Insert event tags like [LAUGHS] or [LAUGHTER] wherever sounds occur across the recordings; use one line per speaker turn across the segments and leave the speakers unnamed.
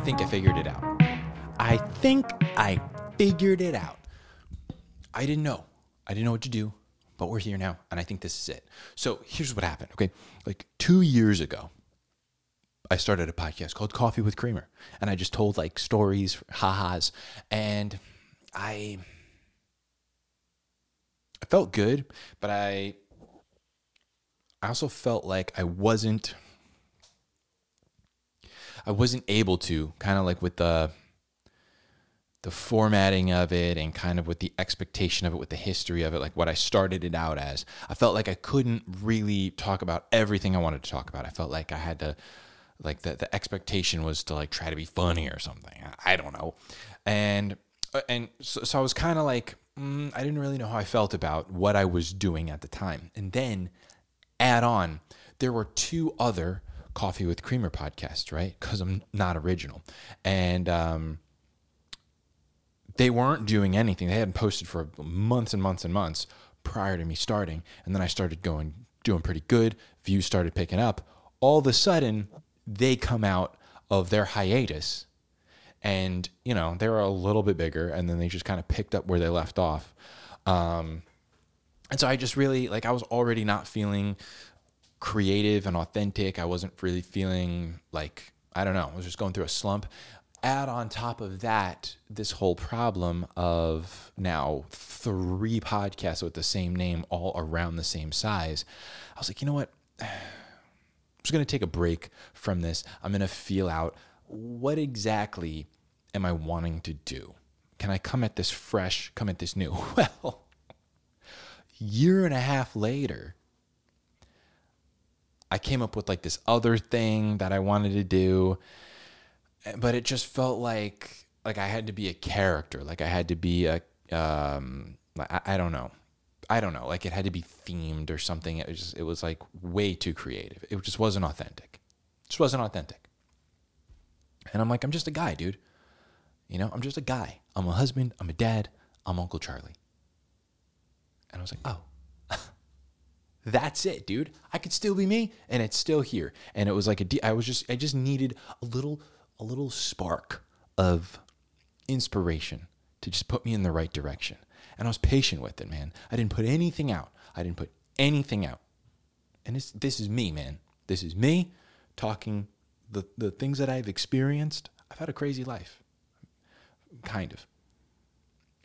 think I figured it out. I think I figured it out. I didn't know. I didn't know what to do, but we're here now, and I think this is it. So here's what happened. Okay, like two years ago, I started a podcast called Coffee with Creamer, and I just told like stories, ha-has, and I I felt good, but I I also felt like I wasn't I wasn't able to kind of like with the the formatting of it and kind of with the expectation of it with the history of it like what I started it out as. I felt like I couldn't really talk about everything I wanted to talk about. I felt like I had to like the, the expectation was to like try to be funny or something. I, I don't know. And uh, and so, so I was kind of like mm, I didn't really know how I felt about what I was doing at the time. And then add on there were two other coffee with creamer podcast, right because I'm not original and um they weren't doing anything. They hadn't posted for months and months and months prior to me starting. And then I started going, doing pretty good. Views started picking up. All of a sudden, they come out of their hiatus and, you know, they were a little bit bigger and then they just kind of picked up where they left off. Um, and so I just really, like, I was already not feeling creative and authentic. I wasn't really feeling like, I don't know, I was just going through a slump. Add on top of that this whole problem of now three podcasts with the same name all around the same size. I was like you know what? [SIGHS] I'm just going to take a break from this. I'm going to feel out what exactly am i wanting to do? Can i come at this fresh come at this new? [LAUGHS] Well year and a half later i came up with like this other thing that i wanted to do but it just felt like like I had to be a character, like I had to be a um I, I don't know. I don't know, like it had to be themed or something. It was just, it was like way too creative. It just wasn't authentic. It just wasn't authentic. And I'm like, I'm just a guy, dude. You know, I'm just a guy. I'm a husband. I'm a dad. I'm Uncle Charlie. And I was like, oh, that's it, dude. I could still be me, and it's still here. And it was like a. I was just, I just needed a little a little spark of inspiration to just put me in the right direction. And I was patient with it, man. I didn't put anything out. I didn't put anything out. And this this is me, man. This is me talking the the things that I've experienced. I've had a crazy life. Kind of.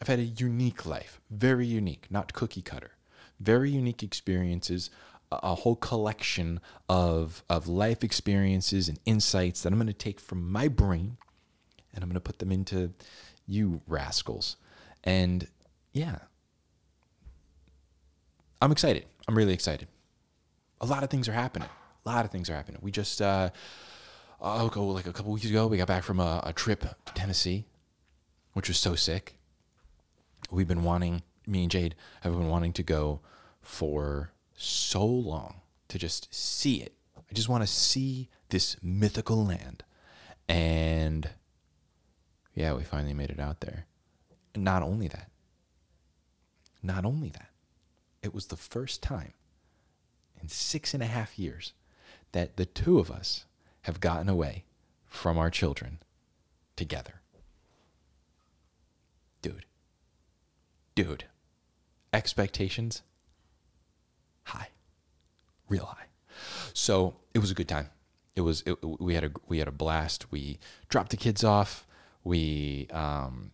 I've had a unique life, very unique, not cookie cutter. Very unique experiences a whole collection of of life experiences and insights that I'm going to take from my brain and I'm going to put them into you rascals. And yeah. I'm excited. I'm really excited. A lot of things are happening. A lot of things are happening. We just uh I'll go like a couple weeks ago, we got back from a, a trip to Tennessee, which was so sick. We've been wanting me and Jade have been wanting to go for so long to just see it. I just want to see this mythical land. And yeah, we finally made it out there. And not only that, not only that, it was the first time in six and a half years that the two of us have gotten away from our children together. Dude, dude, expectations high, real high. So it was a good time. It was it, we had a we had a blast. We dropped the kids off. We um,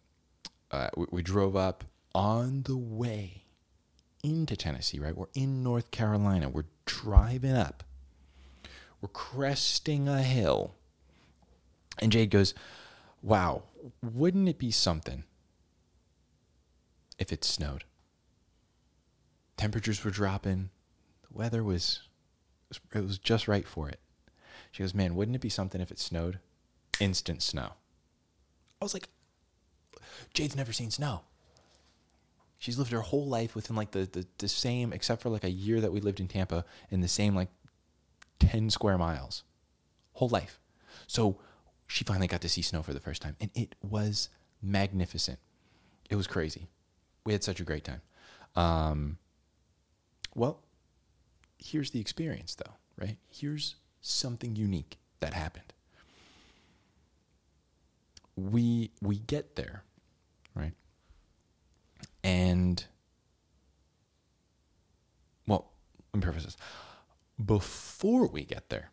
uh, we, we drove up on the way into Tennessee. Right, we're in North Carolina. We're driving up. We're cresting a hill, and Jade goes, "Wow, wouldn't it be something if it snowed?" Temperatures were dropping The weather was it was just right for it. She goes, "Man, wouldn't it be something if it snowed? Instant snow." I was like, "Jade's never seen snow. She's lived her whole life within like the, the the same, except for like a year that we lived in Tampa, in the same like ten square miles, whole life. So she finally got to see snow for the first time, and it was magnificent. It was crazy. We had such a great time. Um, well, here's the experience, though, right? Here's something unique that happened. we we get there, right? And well, let me preface this. Before we get there,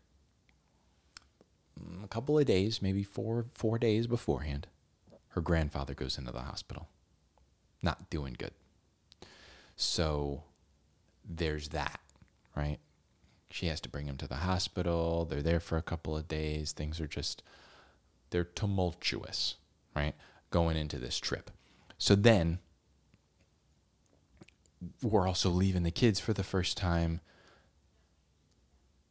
mm, a couple of days, maybe four four days beforehand, her grandfather goes into the hospital. Not doing good. So there's that, right? She has to bring him to the hospital. They're there for a couple of days. Things are just they're tumultuous, right? Going into this trip. So then we're also leaving the kids for the first time.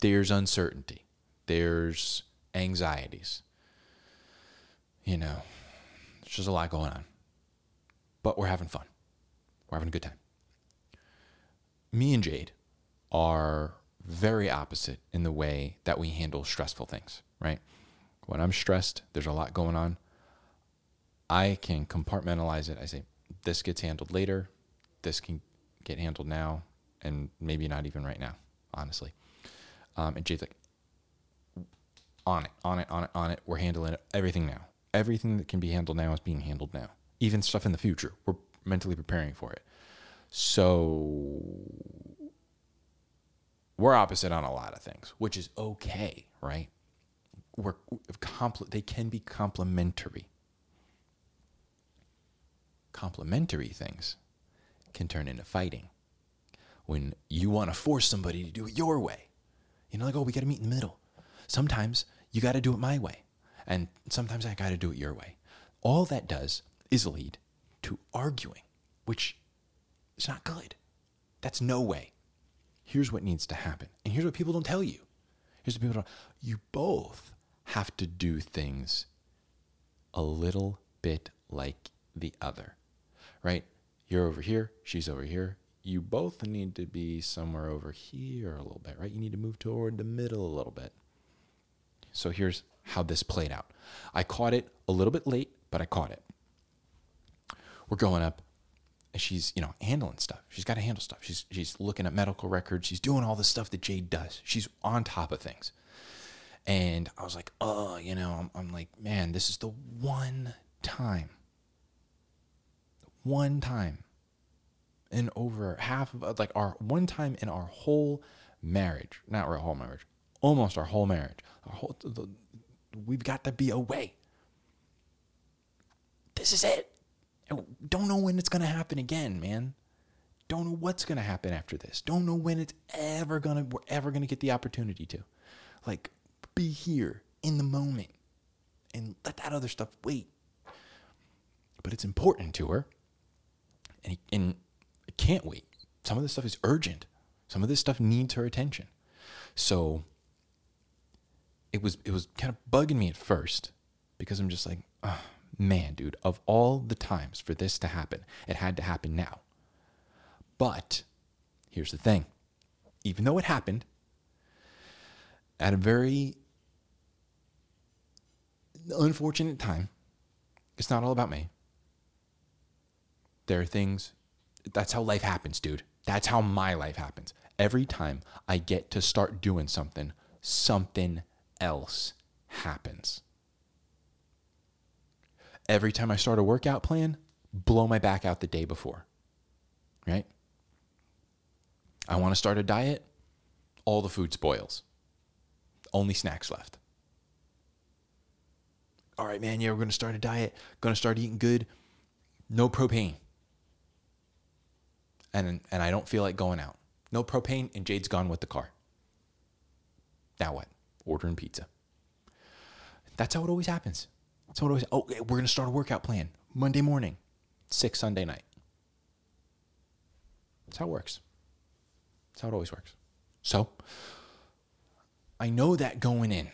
There's uncertainty. There's anxieties. You know, there's just a lot going on. But we're having fun. We're having a good time. Me and Jade are very opposite in the way that we handle stressful things, right? When I'm stressed, there's a lot going on. I can compartmentalize it. I say, this gets handled later. This can get handled now. And maybe not even right now, honestly. Um, and Jade's like, on it, on it, on it, on it. We're handling it, everything now. Everything that can be handled now is being handled now. Even stuff in the future, we're mentally preparing for it. So we're opposite on a lot of things, which is okay, right? We're compl- they can be complementary. Complementary things can turn into fighting. When you want to force somebody to do it your way, you know, like, oh, we got to meet in the middle. Sometimes you got to do it my way. And sometimes I got to do it your way. All that does is lead to arguing, which is not good. That's no way. Here's what needs to happen. And here's what people don't tell you. Here's what people don't. You both have to do things a little bit like the other, right? You're over here, she's over here. You both need to be somewhere over here a little bit, right? You need to move toward the middle a little bit. So here's how this played out. I caught it a little bit late, but I caught it. We're going up and she's, you know, handling stuff. She's got to handle stuff. She's she's looking at medical records. She's doing all the stuff that Jade does. She's on top of things. And I was like, oh, you know, I'm, I'm like, man, this is the one time, one time in over half of like our one time in our whole marriage, not our whole marriage, almost our whole marriage. Our whole, the, we've got to be away. This is it. Oh, don't know when it's going to happen again, man. Don't know what's going to happen after this. Don't know when it's ever going to, we're ever going to get the opportunity to. Like, be here in the moment and let that other stuff wait. But it's important to her. And, and it can't wait. Some of this stuff is urgent. Some of this stuff needs her attention. So it was it was kind of bugging me at first because I'm just like, oh, man, dude, of all the times for this to happen, it had to happen now. But here's the thing. Even though it happened at a very unfortunate time, it's not all about me. There are things that's how life happens, dude. That's how my life happens. Every time I get to start doing something, something else happens. Every time I start a workout plan, blow my back out the day before. Right? I want to start a diet, all the food spoils. Only snacks left. All right, man, yeah, we're going to start a diet, going to start eating good. No propane. And and I don't feel like going out. No propane and Jade's gone with the car. Now what? ordering pizza. That's how it always happens. It always. Oh, we're gonna start a workout plan Monday morning, six Sunday night. That's how it works. That's how it always works. So, I know that going in.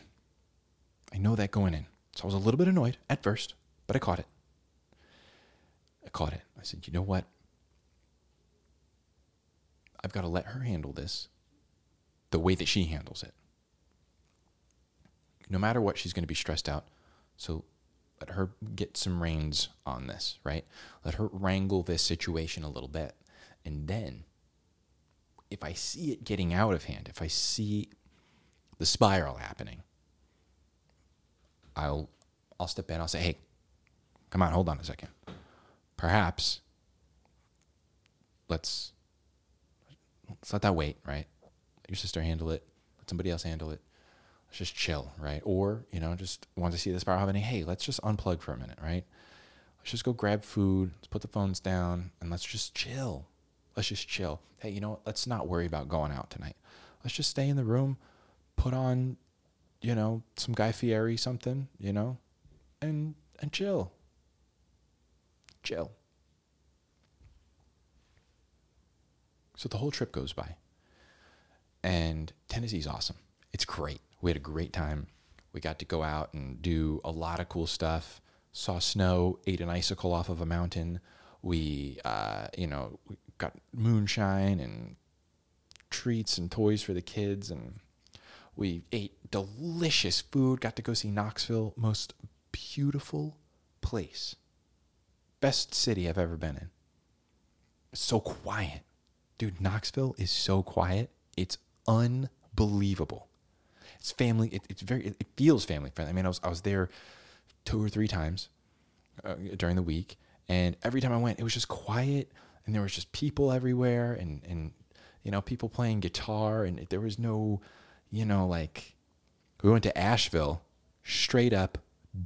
I know that going in. So I was a little bit annoyed at first, but I caught it. I caught it. I said, you know what? I've got to let her handle this the way that she handles it no matter what, she's going to be stressed out. So let her get some reins on this, right? Let her wrangle this situation a little bit. And then if I see it getting out of hand, if I see the spiral happening, I'll I'll step in, I'll say, "Hey, come on, hold on a second. Perhaps let's let's let that wait, right? Let your sister handle it. Let somebody else handle it. Just chill, right? Or, you know, just want to see this power happening. Hey, let's just unplug for a minute, right? Let's just go grab food. Let's put the phones down and let's just chill. Let's just chill. Hey, you know what? Let's not worry about going out tonight. Let's just stay in the room, put on, you know, some Guy Fieri something, you know, and and chill. Chill. So the whole trip goes by. And Tennessee's awesome. It's great. We had a great time. We got to go out and do a lot of cool stuff. Saw snow, ate an icicle off of a mountain. We, uh, you know, we got moonshine and treats and toys for the kids. And we ate delicious food. Got to go see Knoxville. Most beautiful place. Best city I've ever been in. so quiet. Dude, Knoxville is so quiet. It's unbelievable. It's family. It, it's very. It, feels family friendly. I mean, I was I was there two or three times uh, during the week, and every time I went, it was just quiet, and there was just people everywhere, and and you know people playing guitar, and there was no, you know, like we went to Asheville, straight up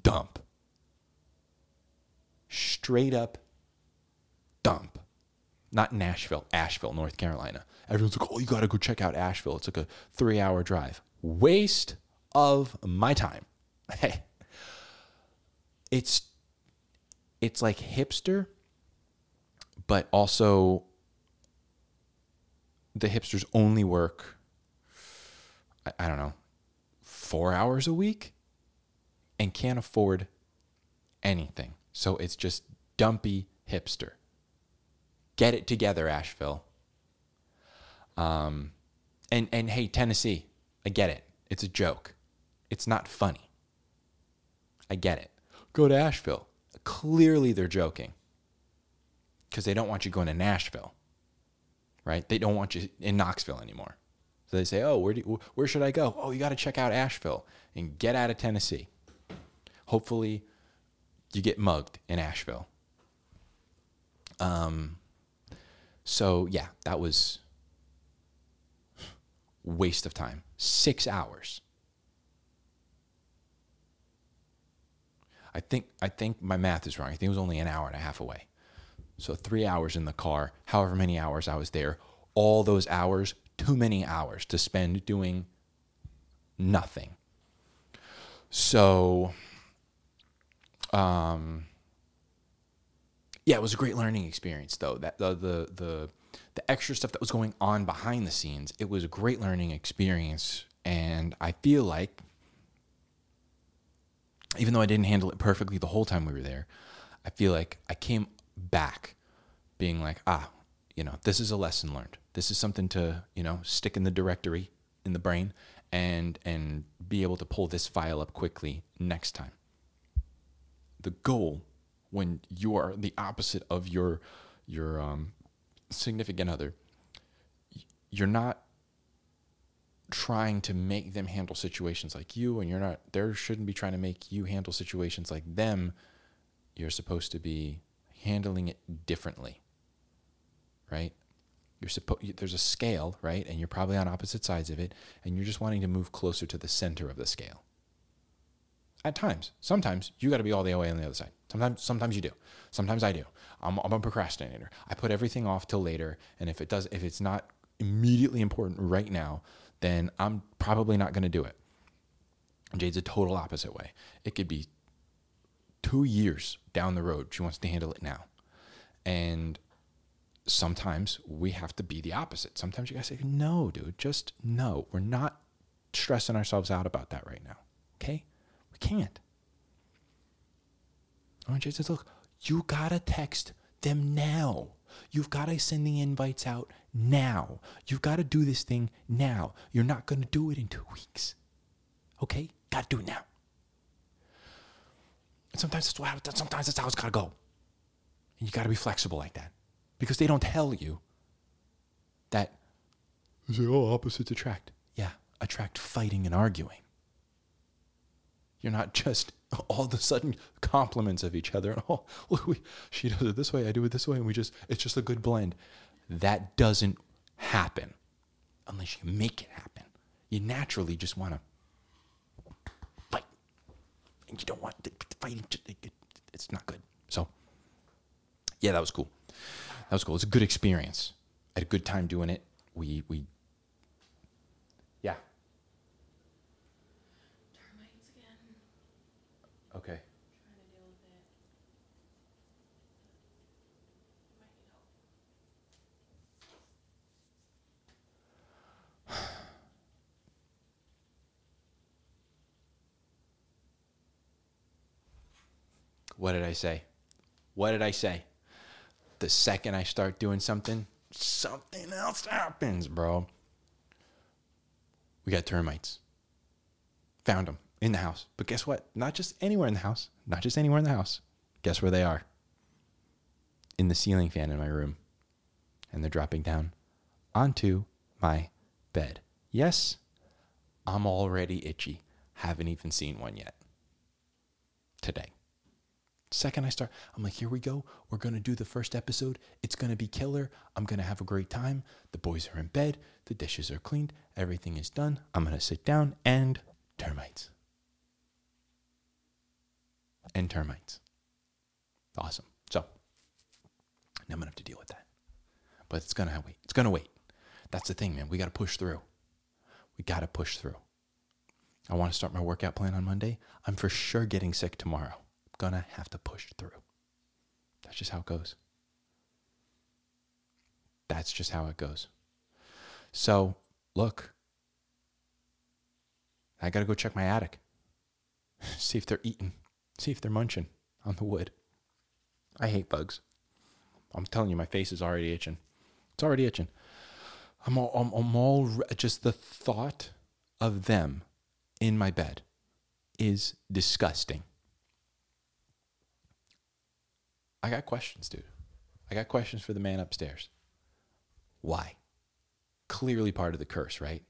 dump. Straight up dump not Nashville, Asheville, North Carolina. Everyone's like, oh, you got to go check out Asheville. It's like a three hour drive. Waste of my time. [LAUGHS] Hey, it's it's like hipster, but also the hipsters only work. I, I don't know, four hours a week, and can't afford anything. So it's just dumpy hipster. Get it together, Asheville. Um, and and hey, Tennessee, I get it. It's a joke. It's not funny. I get it. Go to Asheville. Clearly, they're joking because they don't want you going to Nashville, right? They don't want you in Knoxville anymore. So they say, "Oh, where do you, where should I go? Oh, you got to check out Asheville and get out of Tennessee. Hopefully, you get mugged in Asheville." Um, so yeah, that was waste of time. Six hours. I think I think my math is wrong. I think it was only an hour and a half away. So three hours in the car, however many hours I was there, all those hours, too many hours to spend doing nothing. So um yeah, it was a great learning experience though. That the the the the extra stuff that was going on behind the scenes, it was a great learning experience and I feel like even though I didn't handle it perfectly the whole time we were there, I feel like I came back being like, ah, you know, this is a lesson learned. This is something to, you know, stick in the directory in the brain and and be able to pull this file up quickly next time. The goal when you are the opposite of your your um, significant other you're not trying to make them handle situations like you and you're not there shouldn't be trying to make you handle situations like them. You're supposed to be handling it differently right? You're supposed there's a scale right? And you're probably on opposite sides of it and you're just wanting to move closer to the center of the scale. At times. Sometimes you got to be all the way on the other side. Sometimes, sometimes you do. Sometimes I do. I'm, I'm a procrastinator. I put everything off till later, and if it does, if it's not immediately important right now, then I'm probably not going to do it. Jade's a total opposite way. It could be two years down the road. She wants to handle it now, and sometimes we have to be the opposite. Sometimes you gotta say, "No, dude, just no. We're not stressing ourselves out about that right now. Okay, we can't." And Jay says, look, you gotta text them now. You've got to send the invites out now. You've got to do this thing now. You're not to do it in two weeks. Okay? Got to do it now. Sometimes that's how, sometimes that's how it's got to go. And you got to be flexible like that because they don't tell you that they say, oh, opposites attract. Yeah, attract fighting and arguing. You're not just [LAUGHS] all of a sudden complements of each other. And [LAUGHS] oh, look, we, she does it this way, I do it this way, and we just it's just a good blend. That doesn't happen unless you make it happen. You naturally just want to fight, and you don't want to fight. It's not good. So, yeah, that was cool. That was cool. It's a good experience. I had a good time doing it. We we yeah.
Termites again.
Okay.
Trying to deal with it. Might need help.
What did I say? What did I say? The second I start doing something, something else happens, bro. We got termites. Found them in the house. But guess what? Not just anywhere in the house. Not just anywhere in the house. Guess where they are? In the ceiling fan in my room. And they're dropping down onto my bed. Yes, I'm already itchy. Haven't even seen one yet. Today. Second, I start, I'm like, here we go. We're going to do the first episode. It's going to be killer. I'm going to have a great time. The boys are in bed. The dishes are cleaned. Everything is done. I'm going to sit down and termites. And termites. Awesome. So, now I'm going to have to deal with that. But it's going to wait. It's going to wait. That's the thing, man. We got to push through. We got to push through. I want to start my workout plan on Monday. I'm for sure getting sick tomorrow gonna have to push through. That's just how it goes. That's just how it goes. So, look, I gotta go check my attic, [LAUGHS] see if they're eating, see if they're munching on the wood. I hate bugs. I'm telling you, my face is already itching. It's already itching. I'm all, I'm, I'm all just the thought of them in my bed is disgusting. I got questions, dude. I got questions for the man upstairs. Why? Clearly part of the curse, right?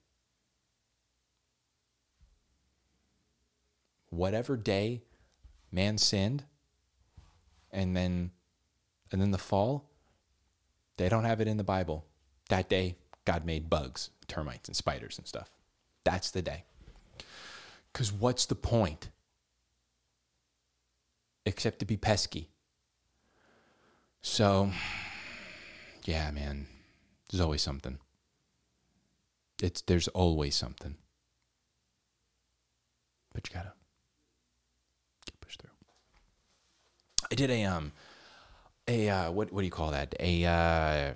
Whatever day man sinned and then and then the fall, they don't have it in the Bible. That day God made bugs, termites and spiders and stuff. That's the day. Cuz what's the point? Except to be pesky. So, yeah, man, there's always something. It's there's always something, but you gotta push through. I did a um a uh, what what do you call that? A uh, I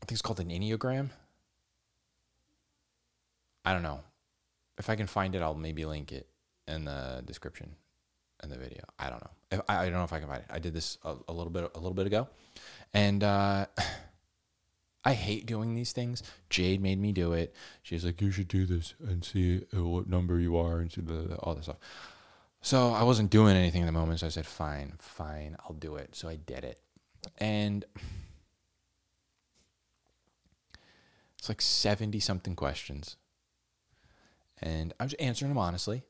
think it's called an enneagram. I don't know. If I can find it, I'll maybe link it in the description in the video. I don't know. I, I don't know if I can find it. I did this a, a little bit a little bit ago, and uh, [LAUGHS] I hate doing these things. Jade made me do it. She's like, "You should do this and see what number you are and see the all this stuff." So I wasn't doing anything in the moment, so I said, "Fine, fine, I'll do it." So I did it, and [SIGHS] it's like seventy something questions, and I was answering them honestly,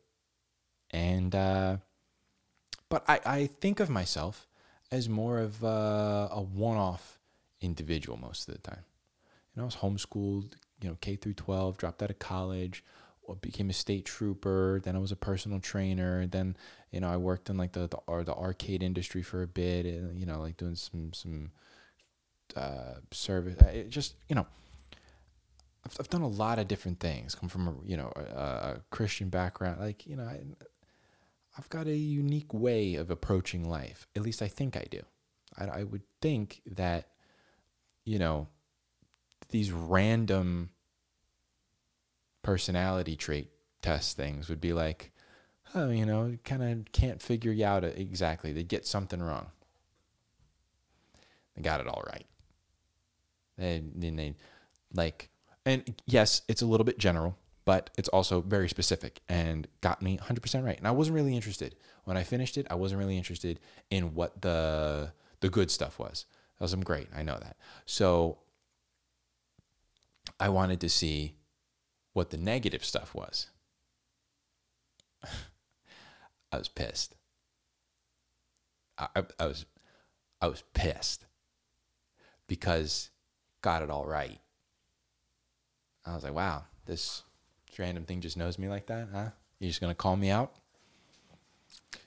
and. uh but I, I think of myself as more of a, a one-off individual most of the time. You know, I was homeschooled, you know, K through 12, dropped out of college, became a state trooper. Then I was a personal trainer. Then, you know, I worked in like the the, or the arcade industry for a bit. And, you know, like doing some some uh, service. It just you know, I've I've done a lot of different things. Come from a you know a, a Christian background. Like you know, I, I've got a unique way of approaching life. At least I think I do. I, I would think that, you know, these random personality trait test things would be like, oh, you know, kind of can't figure you out exactly. They get something wrong. They got it all right. And then they, like, and yes, it's a little bit general but it's also very specific and got me 100% right. And I wasn't really interested when I finished it. I wasn't really interested in what the the good stuff was. That was great. I know that. So I wanted to see what the negative stuff was. [LAUGHS] I was pissed. I, I, I was I was pissed because got it all right. I was like, wow, this random thing just knows me like that, huh? You're just gonna call me out?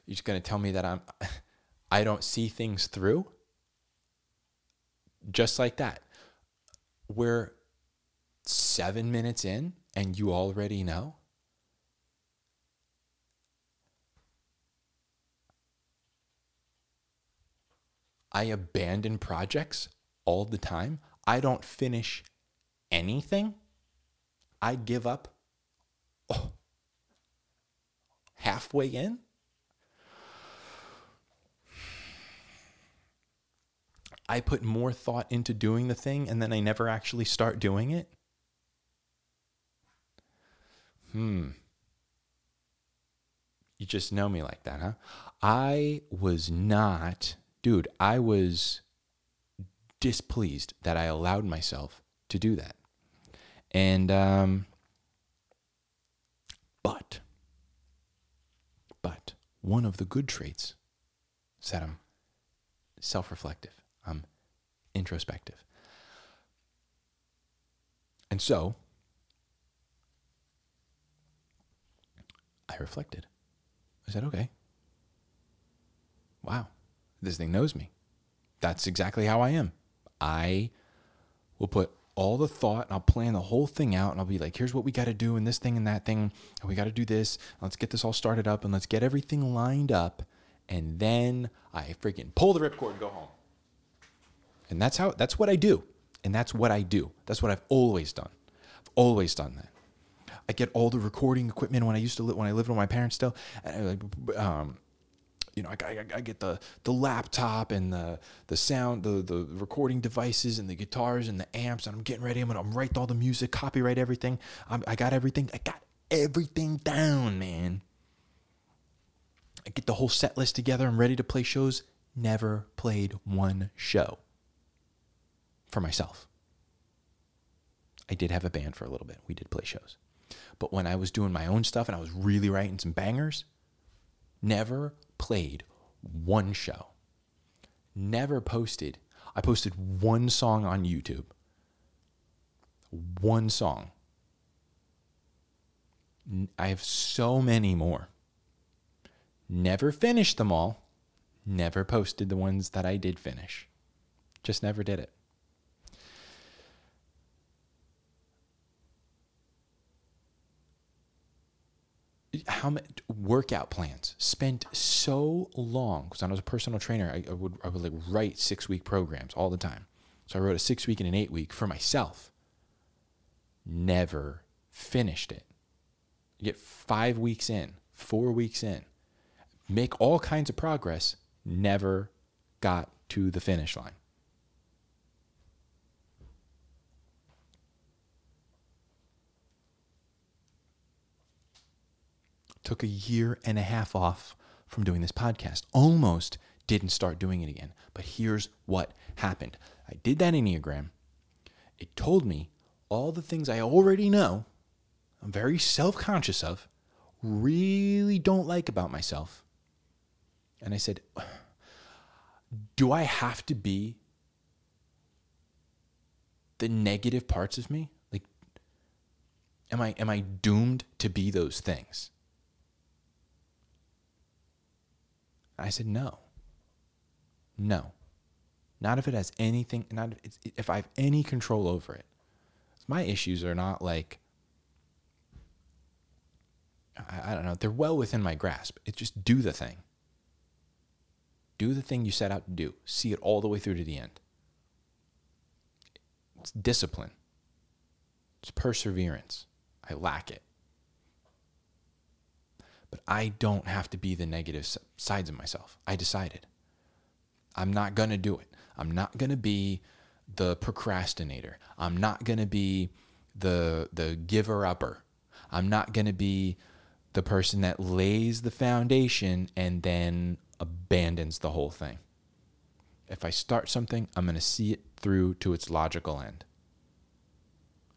You're just gonna tell me that I'm [LAUGHS] I don't see things through? Just like that. We're seven minutes in and you already know? I abandon projects all the time. I don't finish anything. I give up oh, halfway in. I put more thought into doing the thing and then I never actually start doing it. Hmm. You just know me like that, huh? I was not, dude, I was displeased that I allowed myself to do that. And, um, but, but one of the good traits that I'm self reflective, I'm introspective. And so, I reflected. I said, okay. Wow, this thing knows me. That's exactly how I am. I will put all the thought and I'll plan the whole thing out and I'll be like, here's what we got to do and this thing and that thing. And we got to do this. Let's get this all started up and let's get everything lined up. And then I freaking pull the ripcord and go home. And that's how, that's what I do. And that's what I do. That's what I've always done. I've always done that. I get all the recording equipment when I used to live when I lived with my parents still. And I like, um, you know, I, I, I, get the the laptop and the the sound, the the recording devices and the guitars and the amps, and I'm getting ready. I'm gonna I'm write all the music, copyright everything. I'm, I got everything. I got everything down, man. I get the whole set list together. I'm ready to play shows. Never played one show for myself. I did have a band for a little bit. We did play shows. But when I was doing my own stuff and I was really writing some bangers, never played one show. Never posted. I posted one song on YouTube. One song. I have so many more. Never finished them all. Never posted the ones that I did finish. Just never did it. How many workout plans. Spent so long because I was a personal trainer I, I, would I would like write six week programs all the time. So I wrote a six week and an eight week for myself. Never finished it. You get five weeks in four weeks in. Make all kinds of progress. Never got to the finish line took a year and a half off from doing this podcast. Almost didn't start doing it again. But here's what happened I did that Enneagram. It told me all the things I already know, I'm very self conscious of, really don't like about myself. And I said, Do I have to be the negative parts of me? Like, am I, am I doomed to be those things? I said, no. No. Not if it has anything, not if, if I have any control over it. My issues are not like, I, I don't know, they're well within my grasp. It's just do the thing. Do the thing you set out to do. See it all the way through to the end. It's discipline. It's perseverance. I lack it but I don't have to be the negative sides of myself. I decided. I'm not going to do it. I'm not going to be the procrastinator. I'm not going to be the the giver upper. I'm not going to be the person that lays the foundation and then abandons the whole thing. If I start something, I'm going to see it through to its logical end.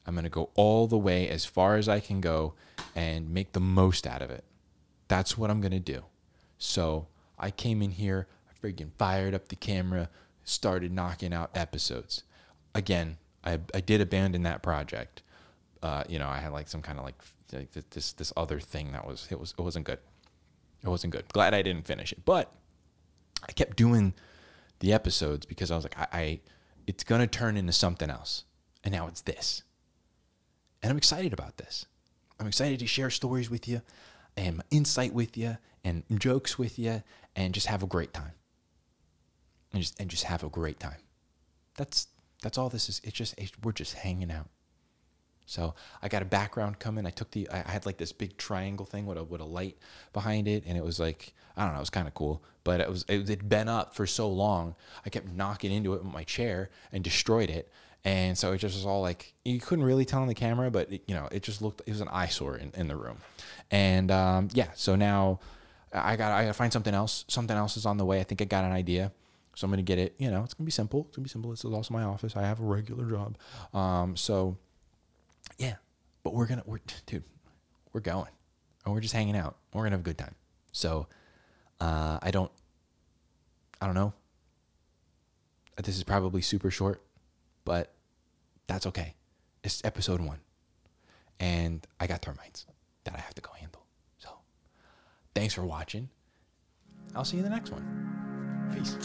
I'm going to go all the way as far as I can go and make the most out of it. That's what I'm going to do. So I came in here, I freaking fired up the camera, started knocking out episodes. Again, I, I did abandon that project. Uh, you know, I had like some kind of like, like this this other thing that was it was it wasn't good. It wasn't good. Glad I didn't finish it, but I kept doing the episodes because I was like, I, I it's gonna turn into something else, and now it's this, and I'm excited about this. I'm excited to share stories with you, and insight with you, and jokes with you, and just have a great time. And just and just have a great time. That's that's all this is. It's just it's, we're just hanging out. So I got a background coming. I took the I had like this big triangle thing with a with a light behind it, and it was like I don't know, it was kind of cool. But it was it had been up for so long, I kept knocking into it with my chair and destroyed it. And so it just was all like you couldn't really tell on the camera, but it, you know it just looked it was an eyesore in, in the room. And um, yeah, so now I got I got to find something else. Something else is on the way. I think I got an idea. So I'm gonna get it. You know, it's gonna be simple. It's gonna be simple. This is also my office. I have a regular job. Um, so yeah, but we're gonna, we're, dude, we're going, and we're just hanging out. We're gonna have a good time. So, uh, I don't, I don't know. This is probably super short, but that's okay. It's episode one, and I got termites that I have to go handle. So, thanks for watching. I'll see you in the next one. Peace.